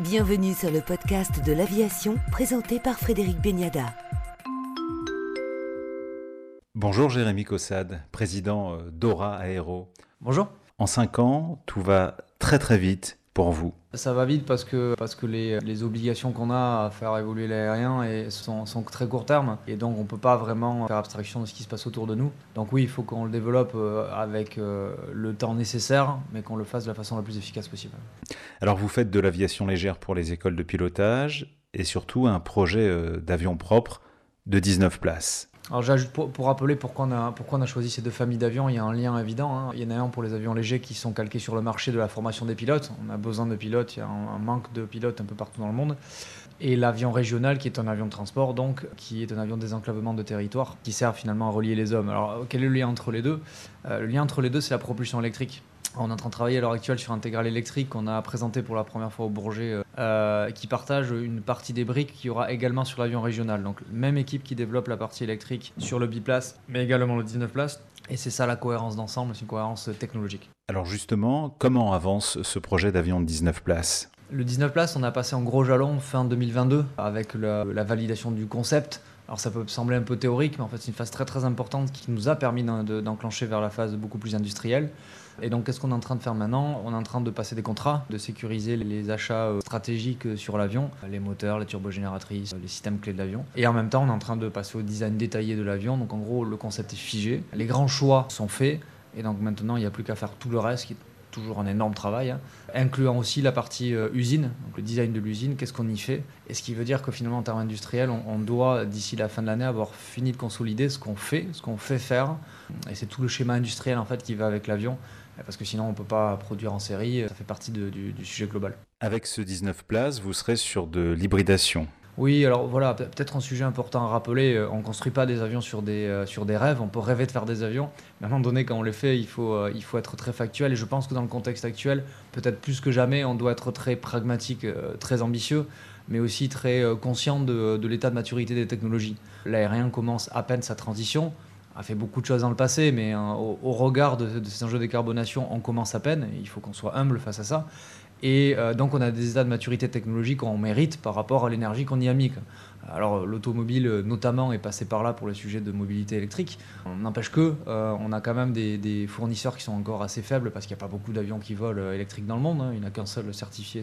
Bienvenue sur le podcast de l'aviation présenté par Frédéric Beniada. Bonjour Jérémy Cossade, président euh, d'Aura Aéro. Bonjour. En cinq ans, tout va très très vite pour vous. Ça va vite parce que, parce que les, les obligations qu'on a à faire évoluer l'aérien sont, sont très court terme et donc on ne peut pas vraiment faire abstraction de ce qui se passe autour de nous. Donc oui, il faut qu'on le développe euh, avec euh, le temps nécessaire mais qu'on le fasse de la façon la plus efficace possible. Alors vous faites de l'aviation légère pour les écoles de pilotage et surtout un projet euh, d'avion propre de 19 places. Alors j'ajoute pour, rappeler pourquoi on, a, choisi ces deux familles d'avions, il y a un lien évident. Hein. Il y en a un pour les avions légers qui sont calqués sur le marché de la formation des pilotes. On a besoin de pilotes, il y a un, manque de pilotes un peu partout dans le monde. Et l'avion régional qui est un avion de transport, donc qui est un avion de désenclavement de territoire, qui sert finalement à relier les hommes. Alors quel est le lien entre les deux? Euh, Le lien entre les deux, c'est la propulsion électrique. On est en train de travailler à l'heure actuelle sur Intégral électrique qu'on a présenté pour la première fois au Bourget, euh, qui partage une partie des briques qu'il y aura également sur l'avion régional. Donc même équipe qui développe la partie électrique sur le biplace, mais également le 19 places. Et c'est ça la cohérence d'ensemble, c'est une cohérence technologique. Alors justement, comment avance ce projet d'avion de 19 places? Le 19 places, on a passé en gros jalon fin 2022 avec la, la validation du concept. Alors ça peut sembler un peu théorique, mais en fait c'est une phase très très importante qui nous a permis d'enclencher vers la phase beaucoup plus industrielle. Et donc, qu'est-ce qu'on est en train de faire maintenant? On est en train de passer des contrats, de sécuriser les achats euh, stratégiques sur l'avion, les moteurs, les turbogénératrices, les systèmes clés de l'avion. Et en même temps, on est en train de passer au design détaillé de l'avion. Donc, en gros, le concept est figé. Les grands choix sont faits. Et donc, maintenant, il n'y a plus qu'à faire tout le reste, toujours un énorme travail, hein, incluant aussi la partie euh, usine, le design de l'usine, qu'est-ce qu'on y fait? Et ce qui veut dire que finalement, en termes industriels, on, doit, d'ici la fin de l'année, avoir fini de consolider ce qu'on fait, ce qu'on fait faire. Et c'est tout le schéma industriel en fait qui va avec l'avion parce que sinon on ne peut pas produire en série, ça fait partie du, du, sujet global. Avec ce 19 places, vous serez sur de l'hybridation oui, alors voilà, peut-être un sujet important à rappeler, euh, on ne construit pas des avions sur des, euh, sur des rêves, on peut rêver de faire des avions, mais à un moment donné, quand on les fait, il faut, euh, il faut être très factuel, et je pense que dans le contexte actuel, peut-être plus que jamais, on doit être très pragmatique, très ambitieux, mais aussi très conscient de, l'état de maturité des technologies. L'aérien commence à peine sa transition, a fait beaucoup de choses dans le passé, mais hein, au, au, regard de, de ces enjeux de décarbonation, on commence à peine. Il faut qu'on soit humble face à ça. Et euh, donc, on a des états de maturité technologique qu'on mérite par rapport à l'énergie qu'on y a mis. Alors, l'automobile, notamment, est passé par là pour le sujet de mobilité électrique. N'empêche que, euh, on a quand même des, fournisseurs qui sont encore assez faibles parce qu'il n'y a pas beaucoup d'avions qui volent électriques dans le monde. Hein. Il n'y a qu'un seul certifié,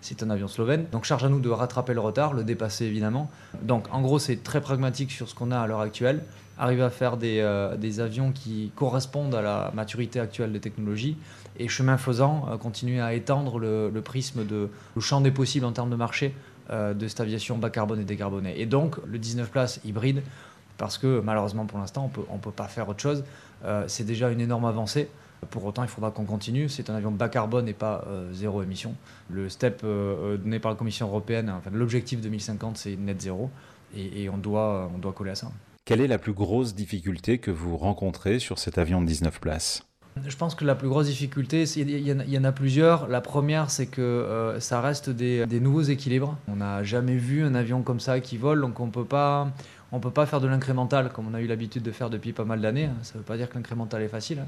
c'est un avion slovène. Donc, charge à nous de rattraper le retard, le dépasser évidemment. Donc, en gros, c'est très pragmatique sur ce qu'on a à l'heure actuelle arriver à faire des, euh, avions qui correspondent à la maturité actuelle des technologies et chemin faisant euh, continuer à étendre le, le, prisme de le champ des possibles en termes de marché euh, de cette aviation bas carbone et décarbonée et donc le 19 places hybride parce que malheureusement pour l'instant on peut, on peut pas faire autre chose euh, c'est déjà une énorme avancée pour autant, il faudra qu'on continue. C'est un avion bas carbone et pas euh, zéro émission. Le step euh, donné par la Commission européenne, l'objectif 2050, c'est net zéro. Et, et, on, doit, on doit coller à ça. Quelle est la plus grosse difficulté que vous rencontrez sur cet avion de 19 places? Je pense que la plus grosse difficulté, il y, en a plusieurs. La première, c'est que euh, ça reste des, nouveaux équilibres. On n'a jamais vu un avion comme ça qui vole, donc on peut pas, on peut pas faire de l'incrémental comme on a eu l'habitude de faire depuis pas mal d'années. Ça ne veut pas dire que l'incrémental est facile, hein.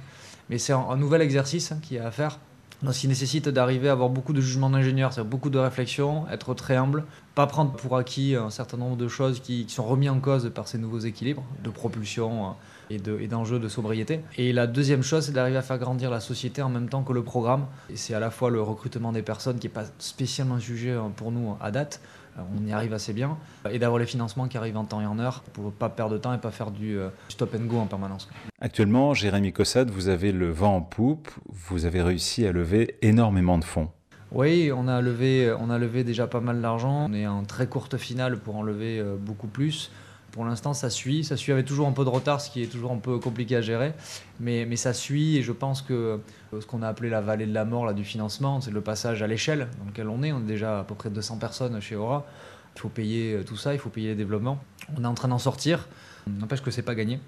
mais c'est un, nouvel exercice hein, qui est à faire. Donc, ce qui nécessite d'aarriver à avoir beaucoup de jugement d'ingénieur, c'est-à-dire beaucoup de réflexion, être très humble, pas prendre pour acquis un certain nombre de choses qui, sont remis en cause par ces nouveaux équilibres de propulsion et d'enjeux de, de, sobriété. Et la deuxième chose, c'est d'arriver à faire grandir la société en même temps que le programme. Et c'est à la fois le recrutement des personnes qui n'est pas spécialement jugé pour nous à date, on y arrive assez bien, et d'avoir les financements qui arrivent en temps et en heure pour ne pas perdre de temps et pas faire du stop and go en permanence. Actuellement, Jérémy Cossade, vous avez le vent en poupe, vous avez réussi à lever énormément de fonds. Oui, on a levé, on a levé déjà pas mal d'argent. On est en très courte finale pour en lever beaucoup plus. Pour l'instant, ça suit. Ça suit avec toujours un peu de retard, ce qui est toujours un peu compliqué à gérer. Mais, ça suit et je pense que ce qu'on a appelé la vallée de la mort là, du financement, c'est le passage à l'échelle dans lequel on est. On est déjà à peu près 200 personnes chez Aura. Il faut payer tout ça, il faut payer les développements. On est en train d'en sortir. N'empêche que c'est pas gagné.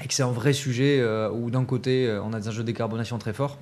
Et que c'est un vrai sujet euh, où d'un côté, on a des enjeux de décarbonation très forts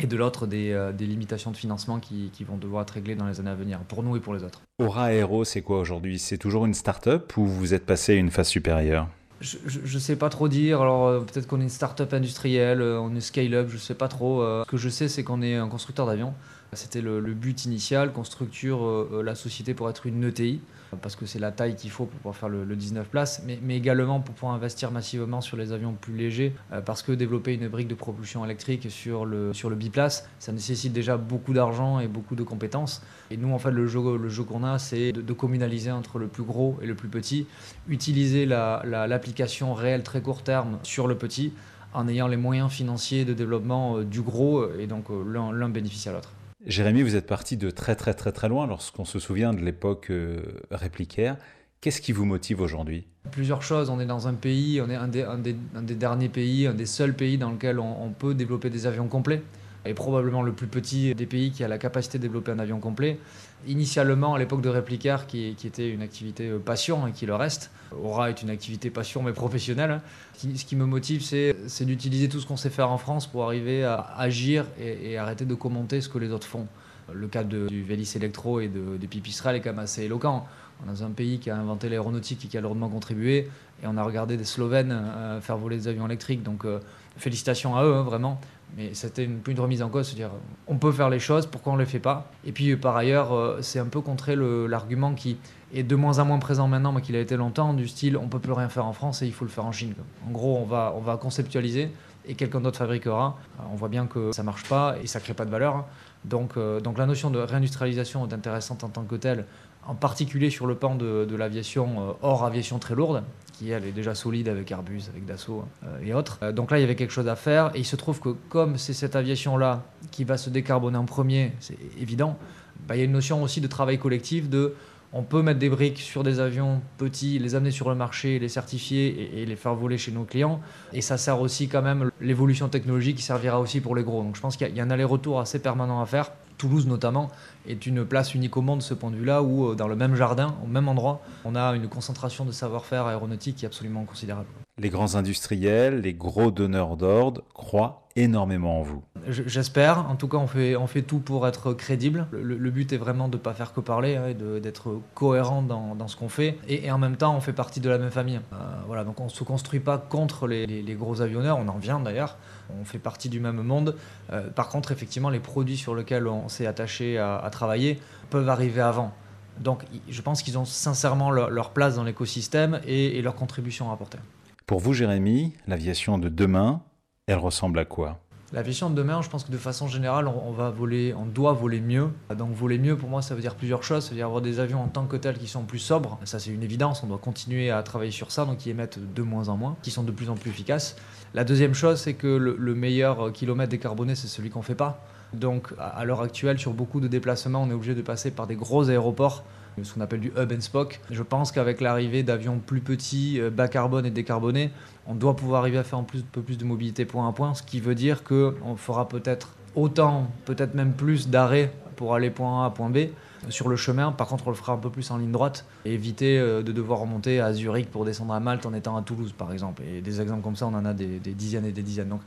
et de l'autre des, euh, des, limitations de financement qui, qui, vont devoir être réglées dans les années à venir, pour nous et pour les autres. Aura Aero, c'est quoi aujourd'hui? C'est toujours une start-up ou vous êtes passé à une phase supérieure? Je ne sais pas trop dire. Alors euh, peut-être qu'on est une start-up industrielle, euh, on est scale-up, je ne sais pas trop. Ce que je sais, c'est qu'on est un constructeur d'avions. C'était le, but initial, qu'on structure euh, la société pour être une ETI, parce que c'est la taille qu'il faut pour pouvoir faire le, 19 places, mais, également pour pouvoir investir massivement sur les avions plus légers, euh, parce que développer une brique de propulsion électrique sur le, sur le biplace, ça nécessite déjà beaucoup d'argent et beaucoup de compétences. Et nous, en fait, le jeu, le jeu qu'on a, c'est de, communaliser entre le plus gros et le plus petit, utiliser l'application réelle très court terme sur le petit, en ayant les moyens financiers de développement euh, du gros, et donc l'un bénéficie à l'autre. Jérémy, vous êtes parti de très très très très loin lorsqu'on se souvient de l'époque euh, réplicaire. Qu'est-ce qui vous motive aujourd'hui? Plusieurs choses. On est dans un pays, on est un des, un des, derniers pays, un des seuls pays dans lequel on peut développer des avions complets est probablement le plus petit des pays qui a la capacité de développer un avion complet. Initialement, à l'époque de Replicar, qui, était une activité euh, passion et qui le reste, Aura est une activité passion mais professionnelle. Ce qui me motive, c'est d'utiliser tout ce qu'on sait faire en France pour arriver à agir et, arrêter de commenter ce que les autres font. Le cas du Vélis Electro et de, de Pipistrel est quand même assez éloquent. On est dans un pays qui a inventé l'aéronautique et qui a lourdement contribué, et on a regardé des Slovènes euh, faire voler des avions électriques. Donc euh, félicitations à eux, hein, vraiment. Mais c'était une, une remise en cause, se dire on peut faire les choses, pourquoi on ne les fait pas? Et puis par ailleurs, euh, c'est un peu contrer l'argument qui est de moins en moins présent maintenant, mais qu'il a été longtemps, du style on peut plus rien faire en France et il faut le faire en Chine. En gros, on va, on va conceptualiser et quelqu'un d'autre fabriquera. on voit bien que ça marche pas et ça crée pas de valeur. Donc, donc la notion de réindustrialisation est intéressante en tant que telle en particulier sur le pan de, l'aviation euh, hors aviation très lourde, qui elle est déjà solide avec Airbus, avec Dassault euh, et autres. Euh, donc là, il y avait quelque chose à faire. Et il se trouve que comme c'est cette aviation-là qui va se décarboner en premier, c'est évident, bah, il y a une notion aussi de travail collectif, de on peut mettre des briques sur des avions petits, les amener sur le marché, les certifier et, les faire voler chez nos clients. Et ça sert aussi quand même l'évolution technologique qui servira aussi pour les gros. Donc je pense qu'il y a un aller-retour assez permanent à faire. Toulouse notamment est une place unique au monde de ce point de vue-là, où euh, dans le même jardin, au même endroit, on a une concentration de savoir-faire aéronautique qui est absolument considérable. Les grands industriels, les gros donneurs d'ordre croient énormément en vous. J'espère. En tout cas, on fait, on fait tout pour être crédible. Le, but est vraiment de ne pas faire que parler, hein, d'être cohérent dans, ce qu'on fait. Et, en même temps, on fait partie de la même famille. Euh, voilà, donc on ne se construit pas contre les, les, gros avionneurs, on en vient d'ailleurs. On fait partie du même monde. Euh, par contre, effectivement, les produits sur lesquels on s'est attaché à, travailler peuvent arriver avant. Donc, je pense qu'ils ont sincèrement leur, place dans l'écosystème et, et leur contribution à apporter. Pour vous, Jérémy, l'aviation de demain, elle ressemble à quoi? L'aviation de demain, je pense que de façon générale, on, va voler, on doit voler mieux. Donc voler mieux, pour moi, ça veut dire plusieurs choses. Ça veut dire avoir des avions en tant que tels qui sont plus sobres. Ça, c'est une évidence. On doit continuer à travailler sur ça, donc qui émettent de moins en moins, qui sont de plus en plus efficaces. La deuxième chose, c'est que le, meilleur kilomètre décarboné, c'est celui qu'on fait pas. Donc à l'heure actuelle, sur beaucoup de déplacements, on est obligé de passer par des gros aéroports ce qu'on appelle du hub and spoke. Je pense qu'avec l'arrivée d'avions plus petits, euh, bas carbone et décarbonés, on doit pouvoir arriver à faire un peu plus de mobilité point à point, ce qui veut dire qu'on fera peut-être autant, peut-être même plus d'arrêts pour aller point A à point B sur le chemin. Par contre, on le fera un peu plus en ligne droite et éviter euh, de devoir remonter à Zurich pour descendre à Malte en étant à Toulouse, par exemple. Et des exemples comme ça, on en a des, des dizaines et des dizaines. Donc,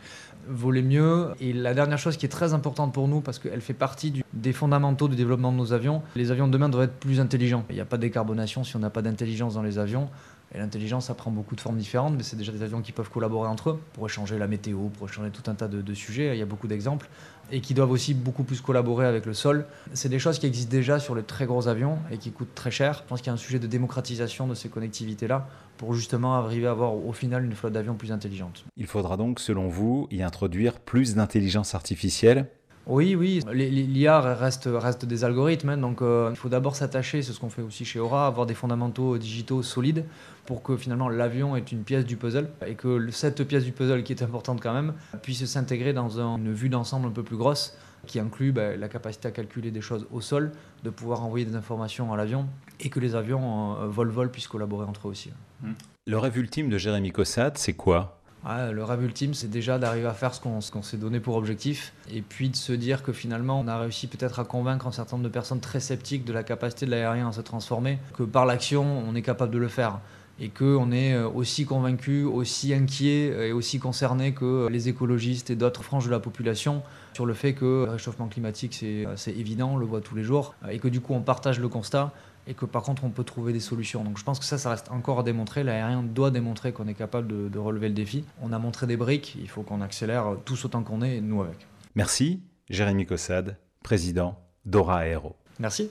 voler mieux. Et la dernière chose qui est très importante pour nous, parce qu'elle fait partie des fondamentaux du développement de nos avions, les avions de demain doivent être plus intelligents. Il n'y a pas de décarbonation si on n'a pas d'intelligence dans les avions. Et l'intelligence, ça prend beaucoup de formes différentes, mais c'est déjà des avions qui peuvent collaborer entre eux pour échanger la météo, pour échanger tout un tas de, sujets. Il y a beaucoup d'exemples. Et qui doivent aussi beaucoup plus collaborer avec le sol. C'est des choses qui existent déjà sur les très gros avions et qui coûtent très cher. Je pense qu'il y a un sujet de démocratisation de ces connectivités-là pour justement arriver à avoir au final une flotte d'avions plus intelligente. Il faudra donc, selon vous, y introduire plus d'intelligence artificielle? Oui, oui, l'IA reste, reste des algorithmes, hein, donc euh, il faut d'abord s'attacher, c'est ce qu'on fait aussi chez Aura, avoir des fondamentaux digitaux solides pour que finalement l'avion est une pièce du puzzle et que cette pièce du puzzle qui est importante quand même puisse s'intégrer dans une vue d'ensemble un peu plus grosse qui inclut bah, la capacité à calculer des choses au sol, de pouvoir envoyer des informations à l'avion et que les avions euh, vol-vol puissent collaborer entre eux aussi. Le rêve ultime de Jérémy Cossade, c'est quoi? Le rêve ultime, c'est déjà d'arriver à faire ce qu'on s'est donné pour objectif, et puis de se dire que finalement, on a réussi peut-être à convaincre un certain nombre de personnes très sceptiques de la capacité de l'aérien à se transformer, que par l'action, on est capable de le faire et qu'on est euh, aussi convaincu, aussi inquiet et aussi concerné que les écologistes et d'autres franges de la population sur le fait que le réchauffement climatique, c'est évident, on le voit tous les jours, et que du coup on partage le constat, et que par contre on peut trouver des solutions. Donc je pense que ça, ça reste encore à démontrer. L'aérien doit démontrer qu'on est capable de, relever le défi. On a montré des briques, il faut qu'on accélère tous autant qu'on est, nous avec. Merci, Jérémy Cossade, président d'Ora Aero. Merci.